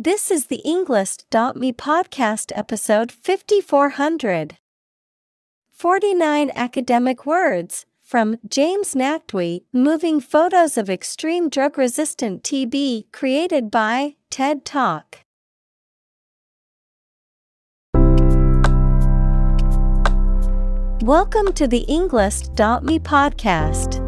This is the Englist.me podcast episode 5400. 49 academic words from James Nachtwey Moving Photos of Extreme Drug Resistant TB created by TED Talk. Welcome to the Englist.me podcast.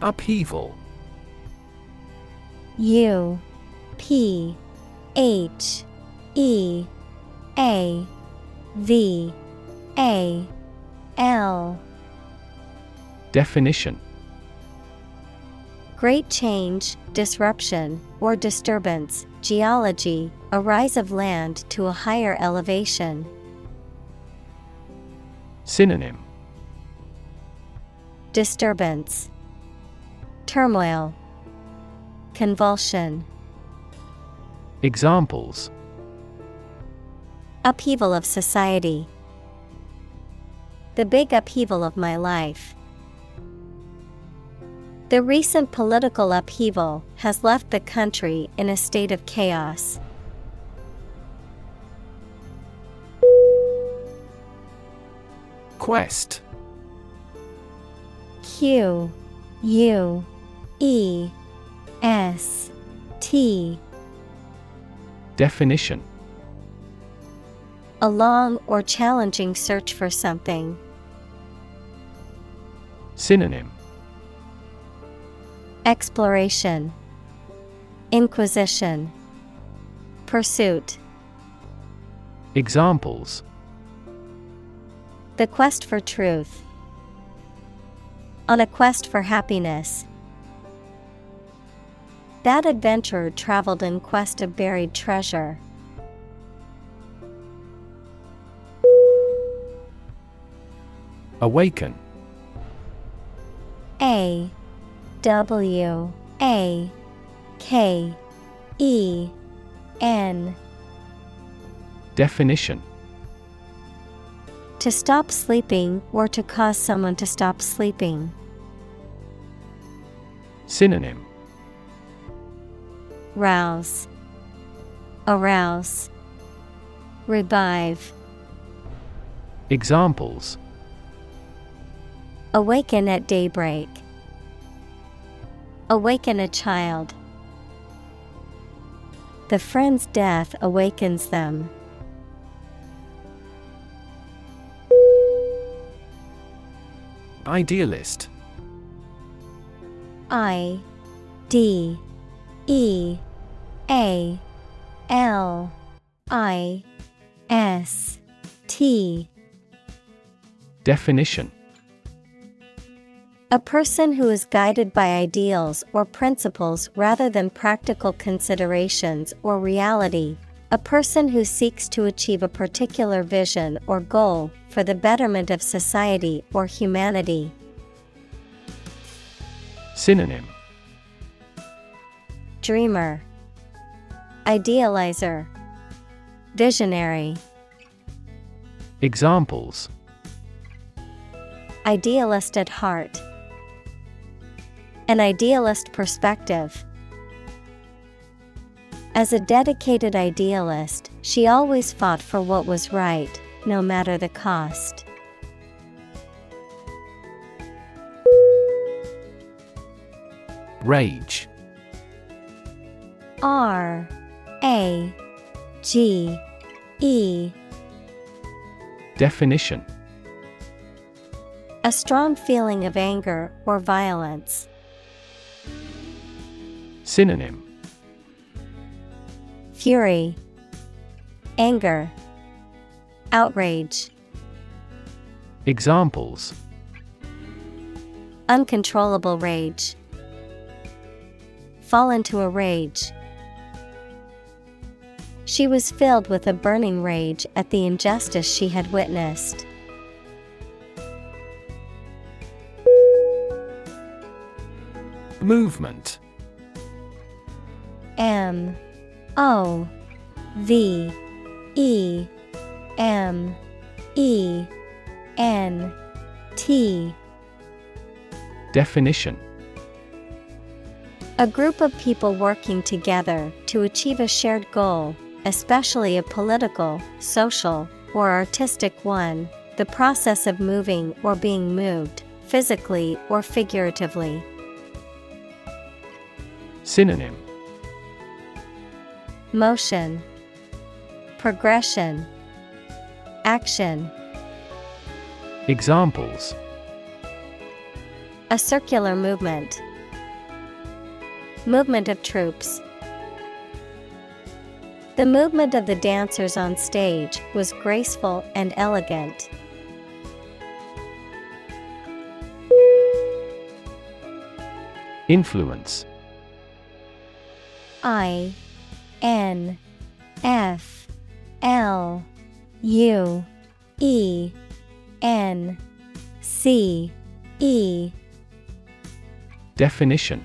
Upheaval. U P H E A V A L. Definition. Great change, disruption, or disturbance, geology, a rise of land to a higher elevation. Synonym. Disturbance, Turmoil, Convulsion. Examples Upheaval of society. The big upheaval of my life. The recent political upheaval has left the country in a state of chaos. Quest Q U E S T Definition A long or challenging search for something. Synonym Exploration, Inquisition, Pursuit. Examples The quest for truth. On a quest for happiness. That adventurer traveled in quest of buried treasure. Awaken A W A K E N Definition To stop sleeping or to cause someone to stop sleeping. Synonym Rouse, Arouse, Revive. Examples Awaken at daybreak. Awaken a child. The friend's death awakens them. Idealist I D E A L I S T Definition A person who is guided by ideals or principles rather than practical considerations or reality. A person who seeks to achieve a particular vision or goal for the betterment of society or humanity. Synonym Dreamer, Idealizer, Visionary. Examples Idealist at heart. An idealist perspective. As a dedicated idealist, she always fought for what was right, no matter the cost. Rage R A G E Definition A strong feeling of anger or violence. Synonym Fury, Anger, Outrage. Examples Uncontrollable rage. Fall into a rage. She was filled with a burning rage at the injustice she had witnessed. Movement. M O V E M E N T. Definition. A group of people working together to achieve a shared goal, especially a political, social, or artistic one, the process of moving or being moved, physically or figuratively. Synonym Motion, Progression, Action. Examples A circular movement. Movement of troops. The movement of the dancers on stage was graceful and elegant. Influence. I N F L U E N C E. Definition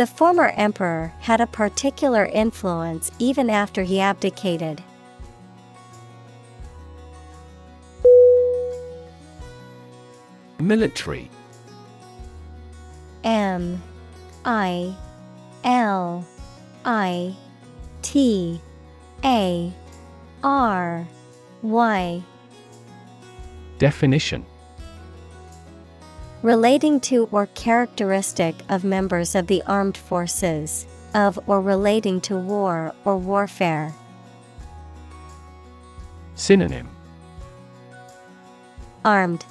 The former emperor had a particular influence even after he abdicated. Military. M I L I T A R Y. Definition Relating to or characteristic of members of the armed forces, of or relating to war or warfare. Synonym Armed,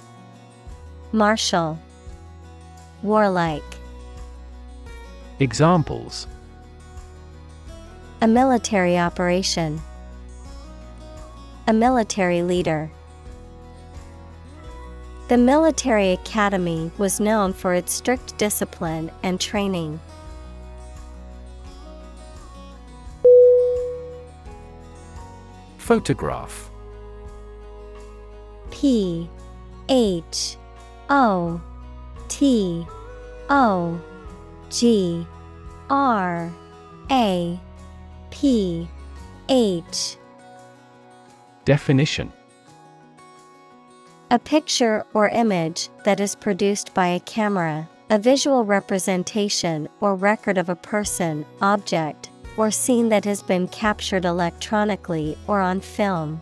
Martial, Warlike. Examples A military operation. A military leader. The military academy was known for its strict discipline and training. Photograph. P H O T O G R A P H. Definition A picture or image that is produced by a camera, a visual representation or record of a person, object, or scene that has been captured electronically or on film.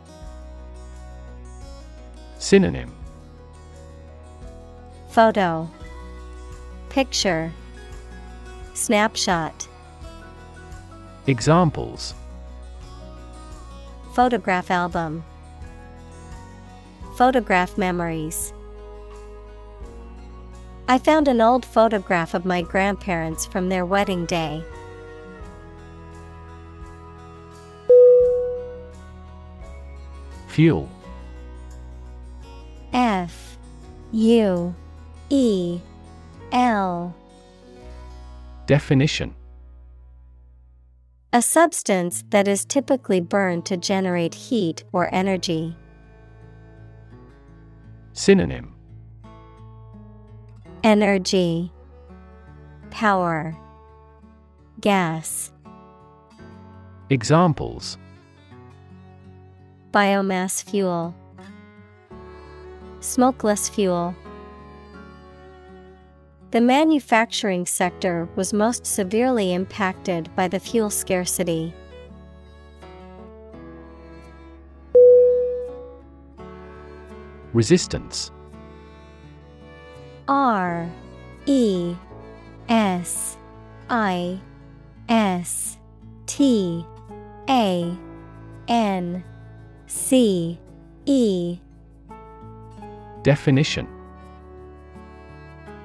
Synonym. Photo. Picture. Snapshot. Examples. Photograph album Photograph memories I found an old photograph of my grandparents from their wedding day. Fuel F U E L Definition A substance that is typically burned to generate heat or energy. Synonym. Energy. Power. Gas. Examples. Biomass fuel, Smokeless fuel. The manufacturing sector was most severely impacted by the fuel scarcity. Resistance. R E S I S T A N C E. Definition.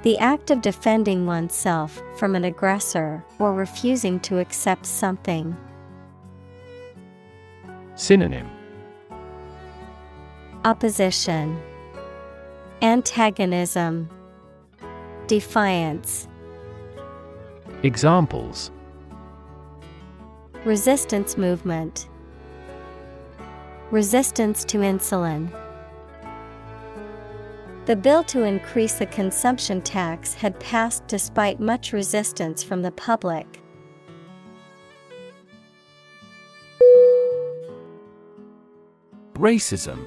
The act of defending oneself from an aggressor or refusing to accept something. Synonym Opposition, Antagonism, Defiance. Examples Resistance movement, Resistance to insulin. The bill to increase the consumption tax had passed despite much resistance from the public. Racism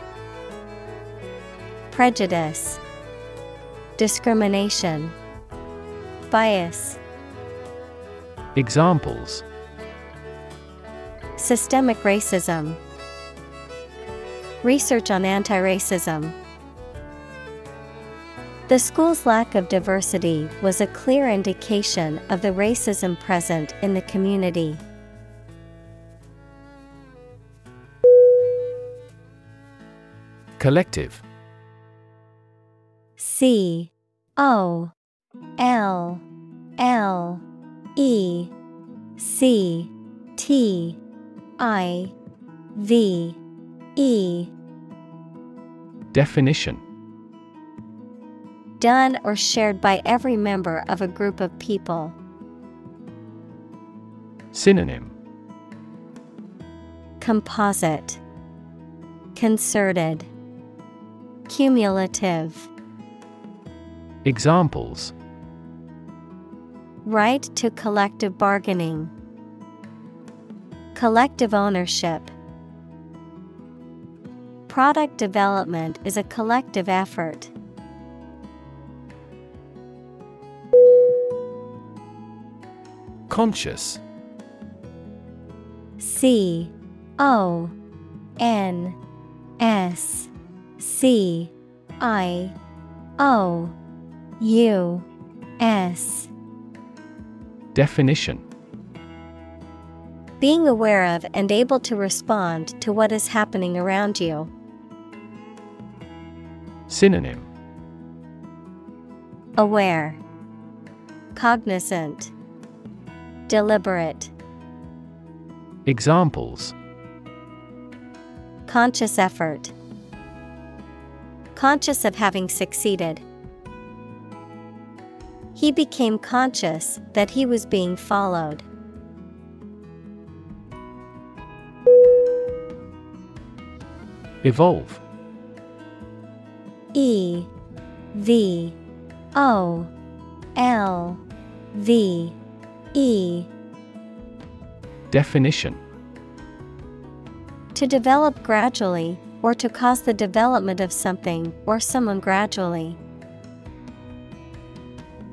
Prejudice, Discrimination, Bias, Examples Systemic racism, Research on anti racism. The school's lack of diversity was a clear indication of the racism present in the community. Collective C O L L E C T I V E. Definition. Done or shared by every member of a group of people. Synonym. Composite. Concerted. Cumulative Examples. Right to collective bargaining. Collective ownership. Product development is a collective effort. Conscious. C O N S C I O U S. Definition. Being aware of and able to respond to what is happening around you. Synonym. Aware, Cognizant, Deliberate, Examples. Conscious effort, Conscious of having succeeded. He became conscious that he was being followed. Evolve E V O L V E Definition To develop gradually, or to cause the development of something or someone gradually.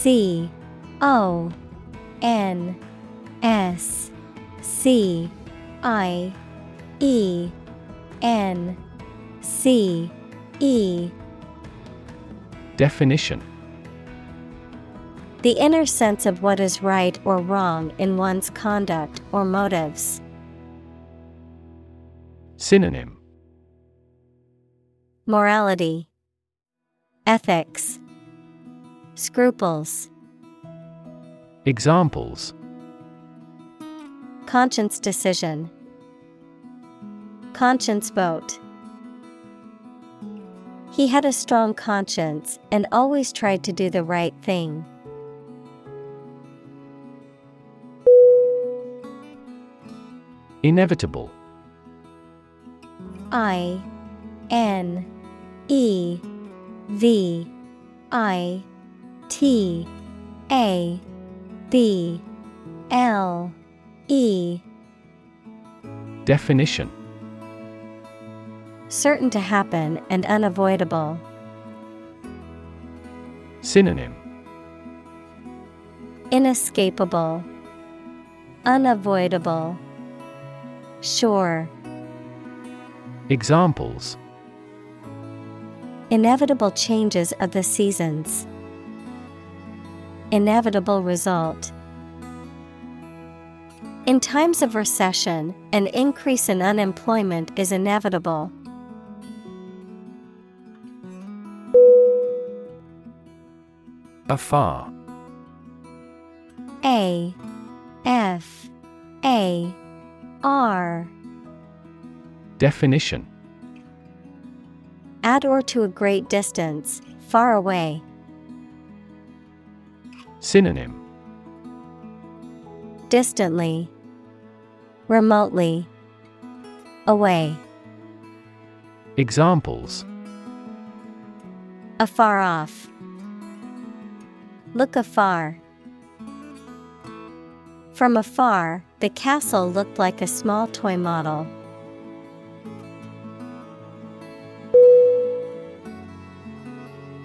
C O N S C I E N C E. Definition. The inner sense of what is right or wrong in one's conduct or motives. Synonym. Morality, Ethics, Scruples, Examples Conscience decision, Conscience vote. He had a strong conscience and always tried to do the right thing. Inevitable I N E V I T A B L E Definition Certain to happen and unavoidable. Synonym Inescapable, Unavoidable, Sure. Examples Inevitable changes of the seasons. Inevitable result. In times of recession, an increase in unemployment is inevitable. Afar A F A R Definition At or to a great distance, far away. Synonym Distantly, remotely, away, Examples afar off. Look afar. From afar, the castle looked like a small toy model.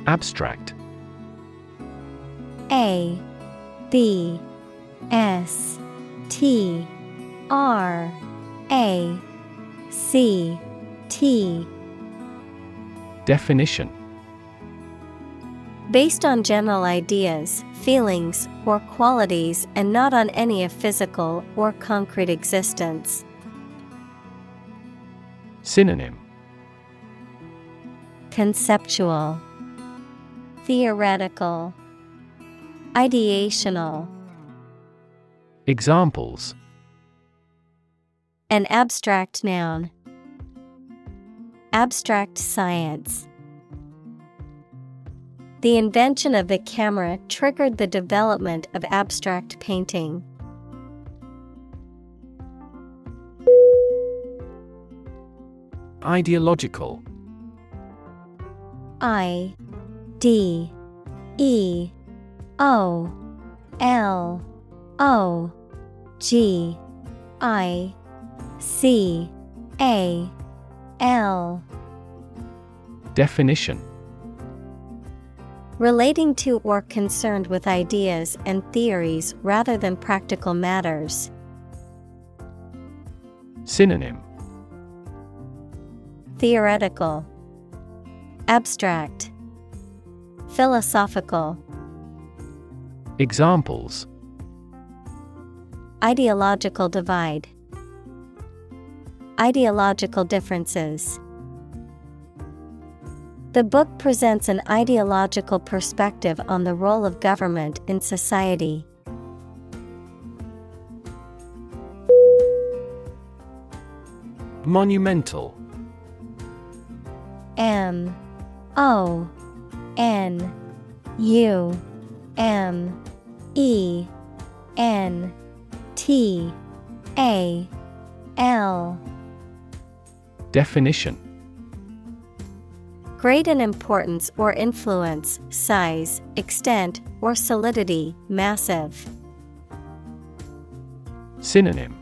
Abstract A B S T R A C T. Definition. Based on general ideas, feelings, or qualities and not on any of physical or concrete existence. Synonym. Conceptual, Theoretical, Ideational. Examples An abstract noun. Abstract science. The invention of the camera triggered the development of abstract painting. Ideological I D E O L O G I C A L Definition Relating to or concerned with ideas and theories rather than practical matters. Synonym Theoretical, Abstract, Philosophical. Examples. Ideological divide, Ideological differences. The book presents an ideological perspective on the role of government in society. Monumental. M. O. N. U. M E N T A L. Definition. Great in importance or influence, size, extent, or solidity, massive. Synonym.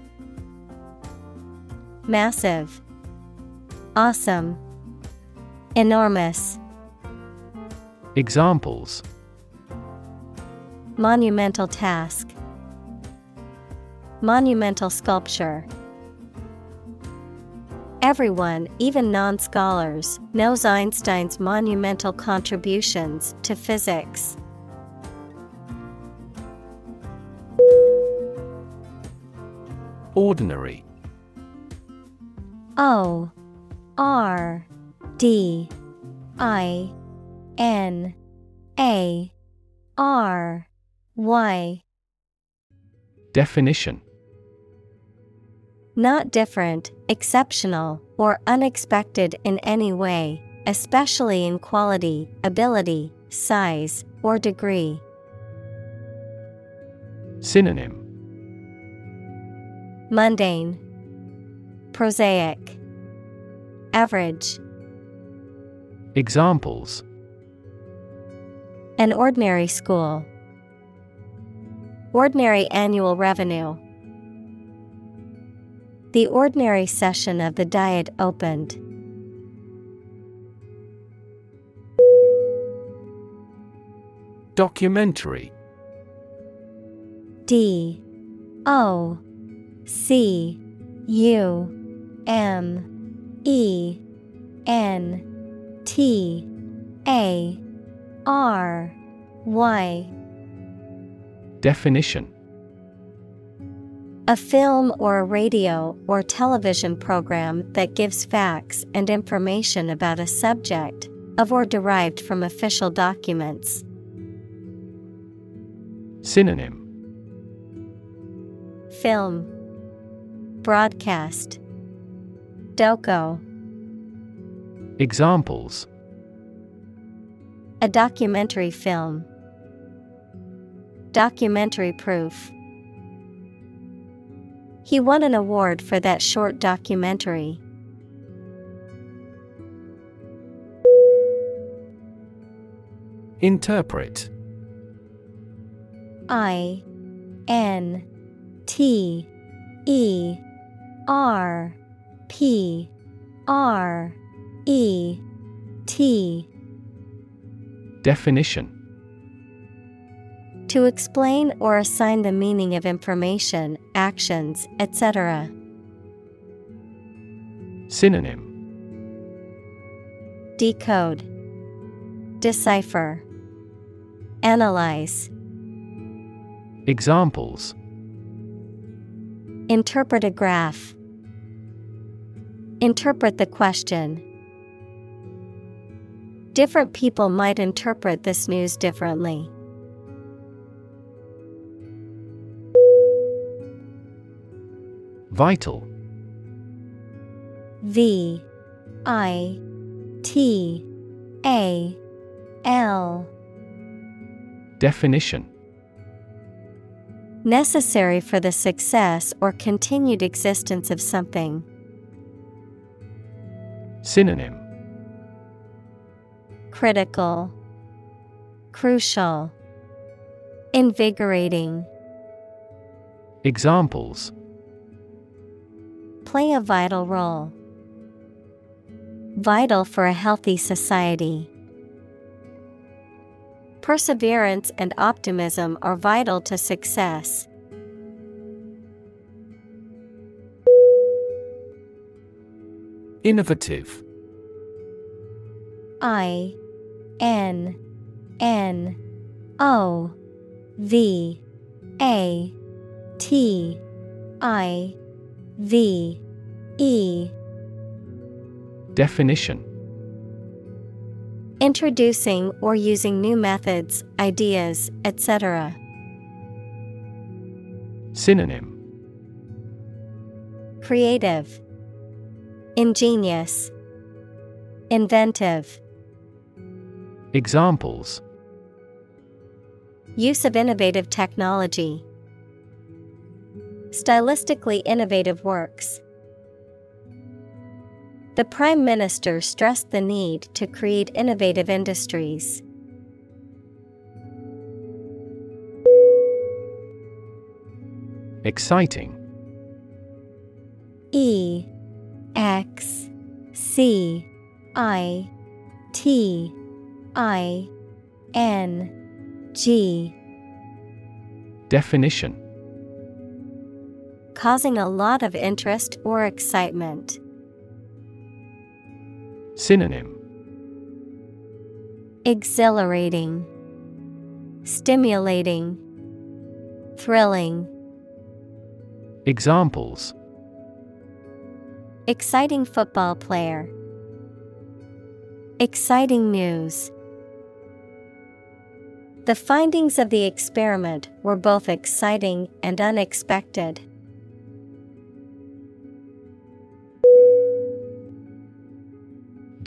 Massive, Awesome, Enormous. Examples Monumental task, Monumental sculpture. Everyone, even non scholars, knows Einstein's monumental contributions to physics. Ordinary. O R D I N A R Y. Definition Not different, exceptional, or unexpected in any way, especially in quality, ability, size, or degree. Synonym Mundane, Prosaic, Average. Examples An ordinary school. Ordinary annual revenue. The ordinary session of the Diet opened. Documentary. D. O. C. U. M. E. N. T. A. R. Y Definition. A film or a radio or television program that gives facts and information about a subject, of or derived from official documents. Synonym. Film. Broadcast. Doco. Examples. A documentary film Documentary proof. He won an award for that short documentary. Interpret. I N T E R P R E T. Definition To explain or assign the meaning of information, actions, etc. Synonym Decode Decipher Analyze Examples Interpret a graph. Interpret the question. Different people might interpret this news differently. Vital. V I T A L. Definition. Necessary for the success or continued existence of something. Synonym. Critical, Crucial, Invigorating. Examples Play a vital role. Vital for a healthy society. Perseverance and optimism are vital to success. Innovative I N N O V A T I V E Definition Introducing or using new methods, ideas, etc. Synonym Creative, Ingenious, Inventive. Examples Use of innovative technology. Stylistically innovative works. The Prime Minister stressed the need to create innovative industries. Exciting E X C I T I N G Definition Causing a lot of interest or excitement. Synonym Exhilarating, Stimulating, Thrilling. Examples Exciting football player. Exciting news. The findings of the experiment were both exciting and unexpected.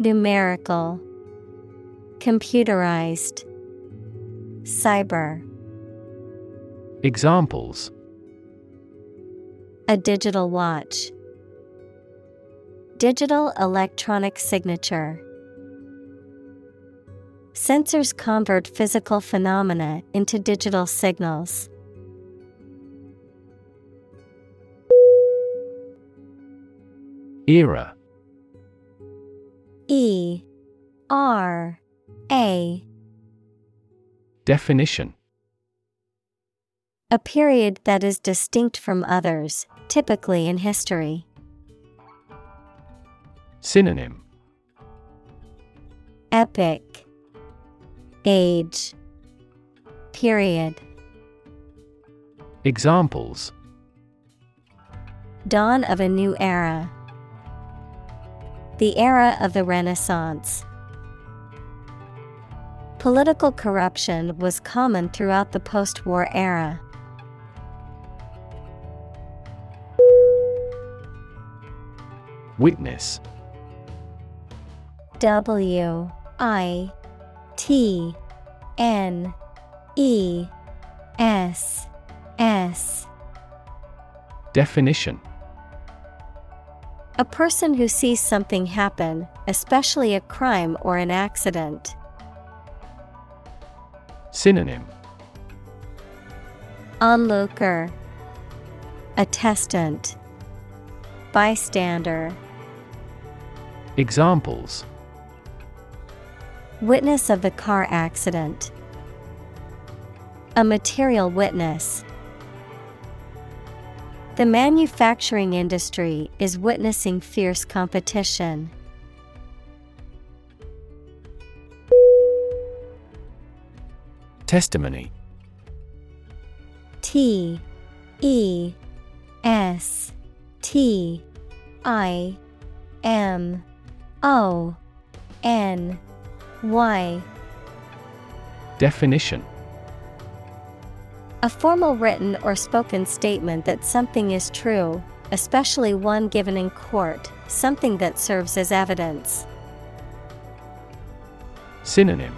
Numerical Computerized Cyber. Examples. A digital watch. Digital electronic signature. Sensors convert physical phenomena into digital signals. Era E R A. Definition. A period that is distinct from others, typically in history. Synonym. Epic. Age. Period. Examples. Dawn of a new era. The era of the Renaissance. Political corruption was common throughout the post war era. Witness W I T N E S S Definition A person who sees something happen, especially a crime or an accident. Synonym. Onlooker, Attestant, Bystander, Examples. Witness of the car accident, A material witness. The manufacturing industry is witnessing fierce competition. Testimony. T E S T I M O N Y. Definition A formal written or spoken statement that something is true, especially one given in court, something that serves as evidence. Synonym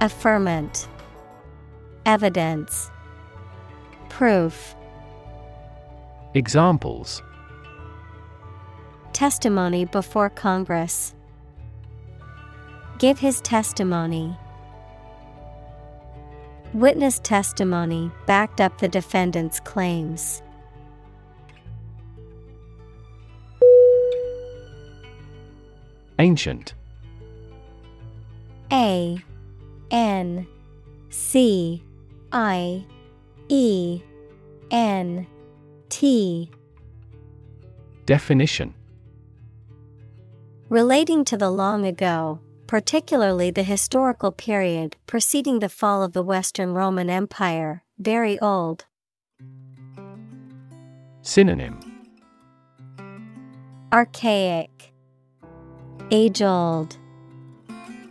Affirmant Evidence Proof Examples Testimony before Congress. Give his testimony. Witness testimony backed up the defendant's claims. Ancient. A N C I E N T. Definition. Relating to the long ago, particularly the historical period preceding the fall of the Western Roman Empire, very old. Synonym. Archaic, Age old,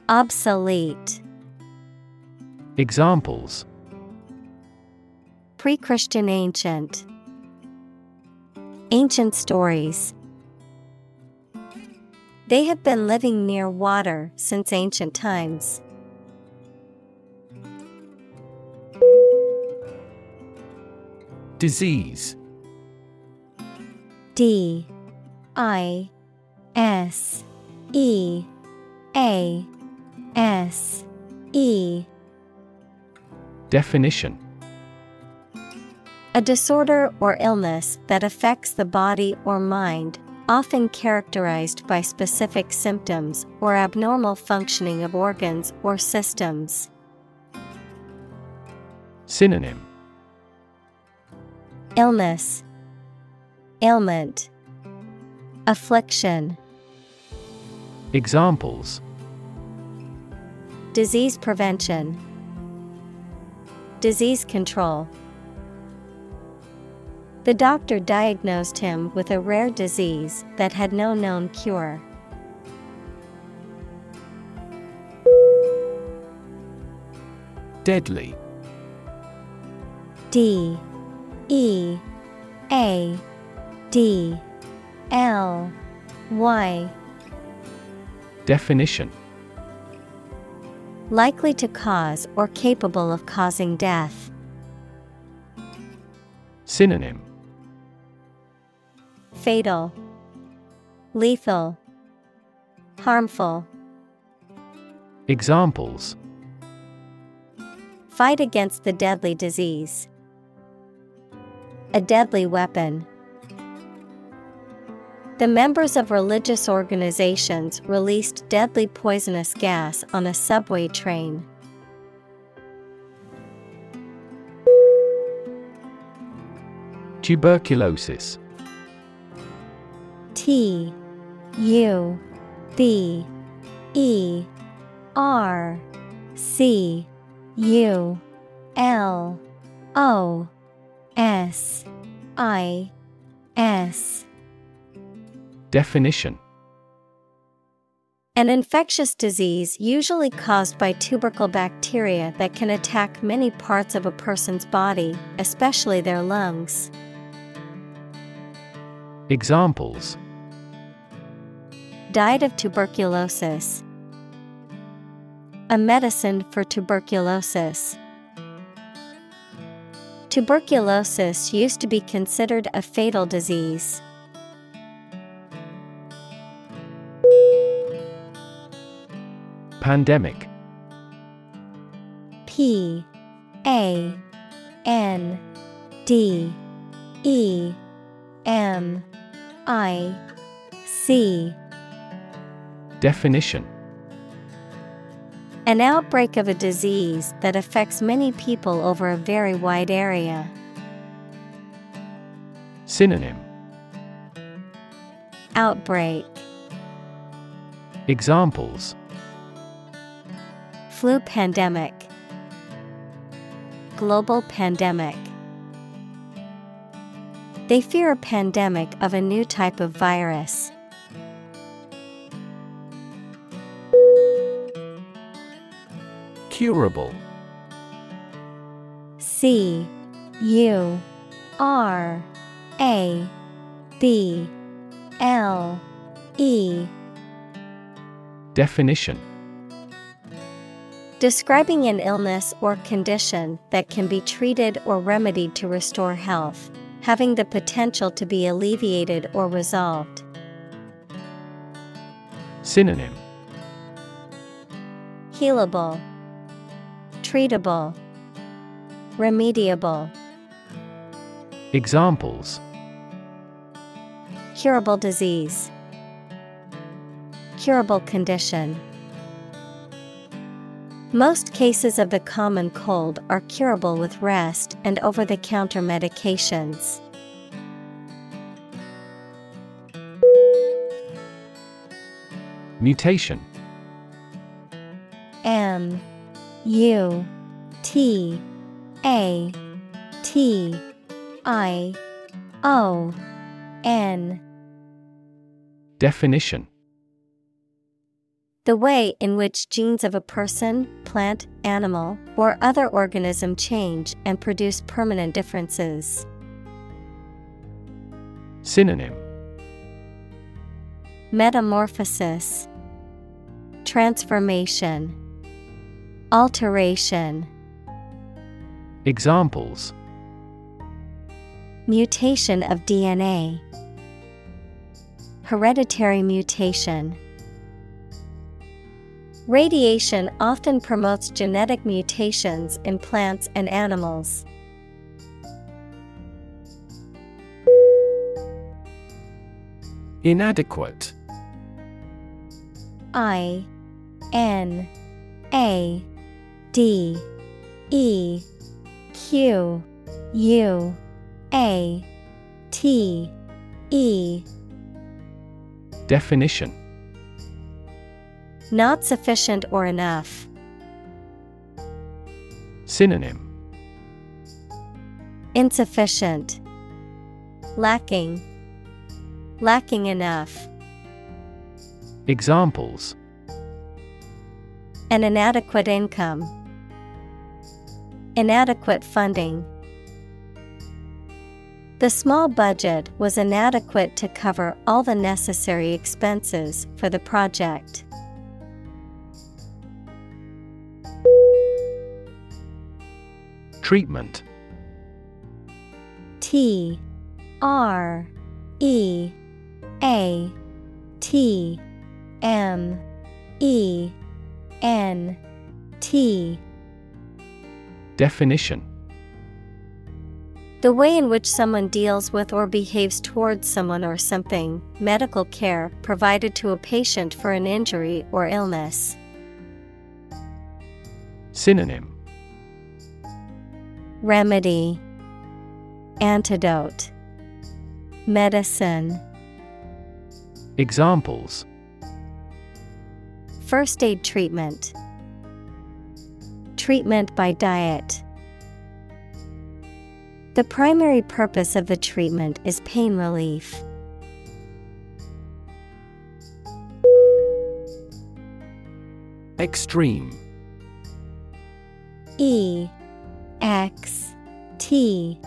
Obsolete, Examples. Pre Christian ancient, Ancient stories. They have been living near water since ancient times. Disease. D. I. S. E. A. S. E. Definition. A disorder or illness that affects the body or mind, often characterized by specific symptoms or abnormal functioning of organs or systems. Synonym Illness, Ailment, Affliction. Examples Disease prevention, Disease control. The doctor diagnosed him with a rare disease that had no known cure. Deadly. D. E. A. D. L. Y. Definition. Likely to cause or capable of causing death. Synonym Fatal, Lethal, Harmful. Examples Fight against the deadly disease. A deadly weapon. The members of religious organizations released deadly poisonous gas on a subway train. Tuberculosis T U B E R C U L O S I S Definition An infectious disease usually caused by tubercle bacteria that can attack many parts of a person's body, especially their lungs. Examples Died of tuberculosis. A medicine for tuberculosis. Tuberculosis used to be considered a fatal disease. Pandemic P A N D E M I C Definition. An outbreak of a disease that affects many people over a very wide area. Synonym. Outbreak. Examples. Flu pandemic. Global pandemic. They fear a pandemic of a new type of virus. Curable C U R A B L E. Definition. Describing an illness or condition that can be treated or remedied to restore health, having the potential to be alleviated or resolved. Synonym. Healable, Treatable, Remediable, Examples Curable disease, Curable condition. Most cases of the common cold are curable with rest and over the counter medications. Mutation M U T A T I O N Definition. The way in which genes of a person, plant, animal, or other organism change and produce permanent differences. Synonym. Metamorphosis, Transformation, Alteration, Examples Mutation of DNA, hereditary mutation. Radiation often promotes genetic mutations in plants and animals. Inadequate I N A D E Q U A T E Definition Not sufficient or enough. Synonym Insufficient. Lacking. Lacking enough. Examples An inadequate income. Inadequate funding. The small budget was inadequate to cover all the necessary expenses for the project. Treatment T R E A T M E N T Definition. The way in which someone deals with or behaves towards someone or something, medical care provided to a patient for an injury or illness. Synonym. Remedy. Antidote. Medicine. Examples. First aid treatment Treatment by diet The primary purpose of the treatment is pain relief. Extreme E X T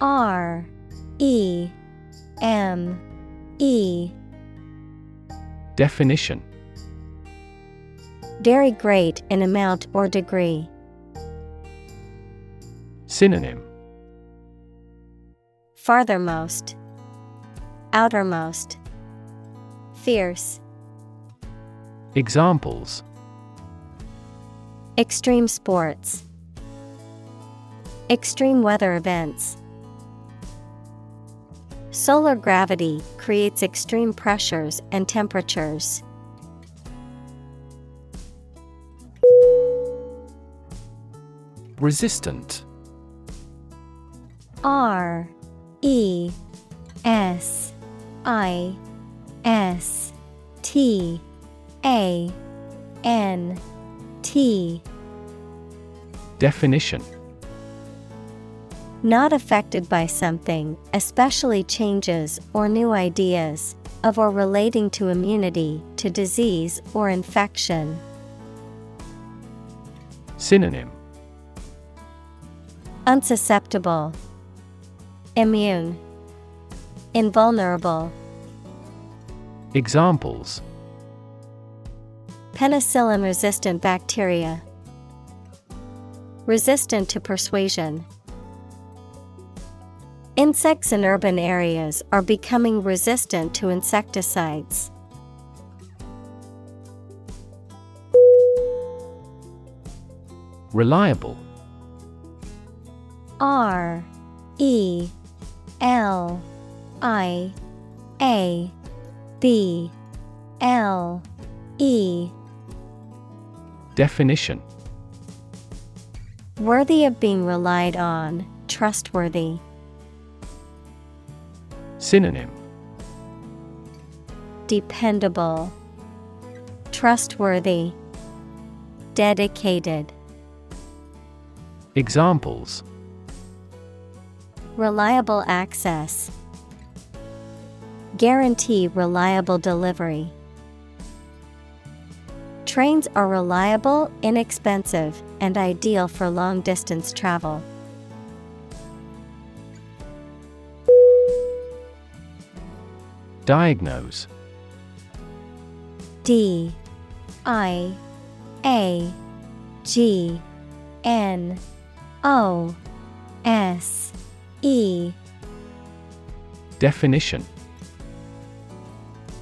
R E M E Definition Very great in amount or degree. Synonym. Farthermost, Outermost, Fierce, Examples. Extreme sports, Extreme weather events. Solar gravity creates extreme pressures and temperatures. Resistant R E S I S T A N T. Definition. Not affected by something, especially changes or new ideas, of or relating to immunity to disease or infection. Synonym. Unsusceptible, Immune, Invulnerable. Examples Penicillin resistant bacteria. Resistant to persuasion. Insects in urban areas are becoming resistant to insecticides. Reliable R E L I A B L E. Definition. Worthy of being relied on, trustworthy. Synonym. Dependable, Trustworthy, Dedicated. Examples Reliable access. Guarantee reliable delivery. Trains are reliable, inexpensive, and ideal for long distance travel. Diagnose D I A G N O S E Definition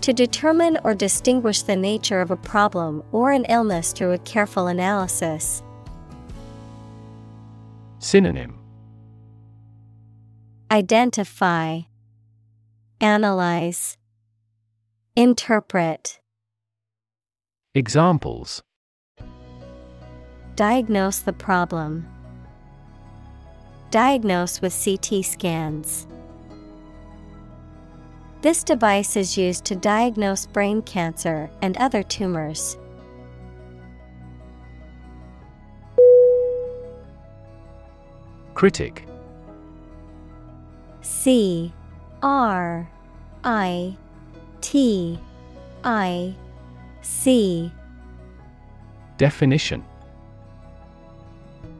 To determine or distinguish the nature of a problem or an illness through a careful analysis. Synonym Identify, Analyze, Interpret. Examples Diagnose the problem. Diagnose with CT scans. This device is used to diagnose brain cancer and other tumors. Critic C R I T I C Definition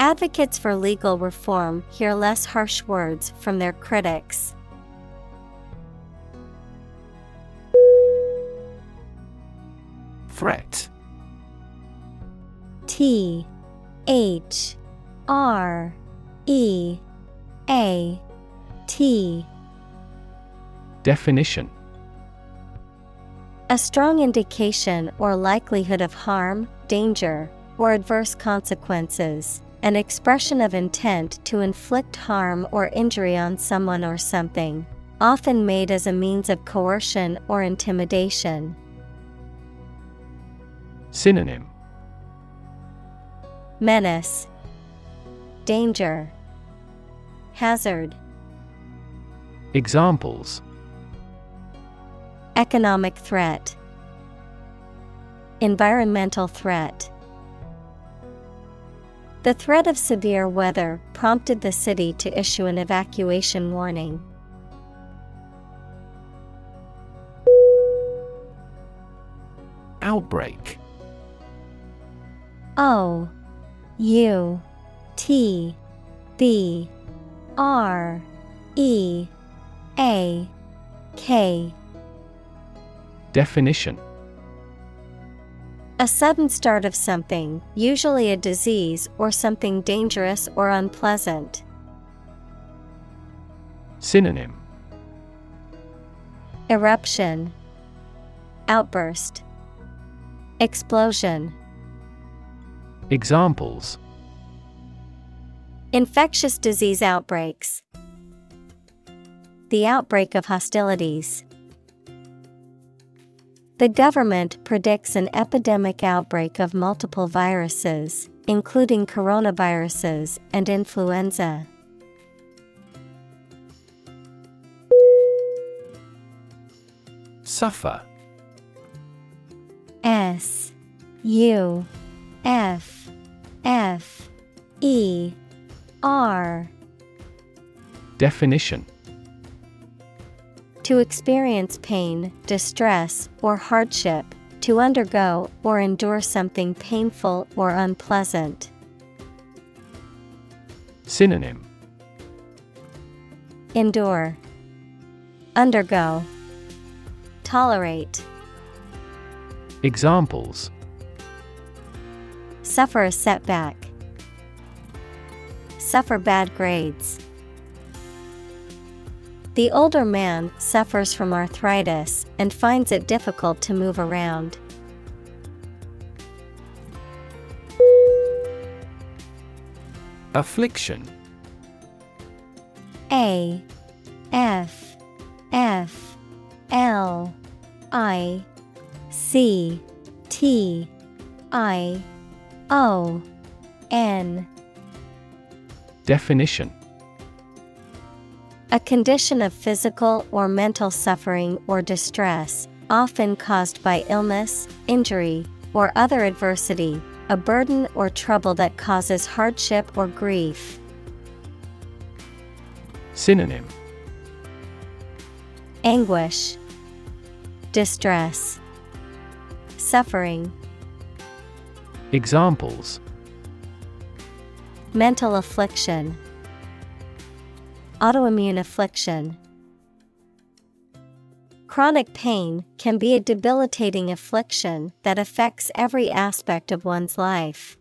Advocates for legal reform hear less harsh words from their critics. Threat. T H R E A T. Definition. A strong indication or likelihood of harm, danger, or adverse consequences, an expression of intent to inflict harm or injury on someone or something, often made as a means of coercion or intimidation. Synonym. Menace, Danger, Hazard, Examples. Economic threat, Environmental threat. The threat of severe weather prompted the city to issue an evacuation warning. Outbreak. O U T B R E A K. Definition A sudden start of something, usually a disease or something dangerous or unpleasant. Synonym Eruption, Outburst, Explosion. Examples Infectious disease outbreaks. The outbreak of hostilities. The government predicts an epidemic outbreak of multiple viruses, including coronaviruses and influenza. Suffer. S U F F E R. Definition To experience pain, distress, or hardship, to undergo or endure something painful or unpleasant. Synonym. Endure, Undergo, Tolerate, Examples. Suffer a setback, Suffer bad grades. The older man suffers from arthritis and finds it difficult to move around. Affliction. A F F L I C T I O N. Definition A condition of physical or mental suffering or distress, often caused by illness, injury, or other adversity, a burden or trouble that causes hardship or grief. Synonym. Anguish, Distress, Suffering. Examples. Mental affliction, Autoimmune affliction. Chronic pain can be a debilitating affliction that affects every aspect of one's life.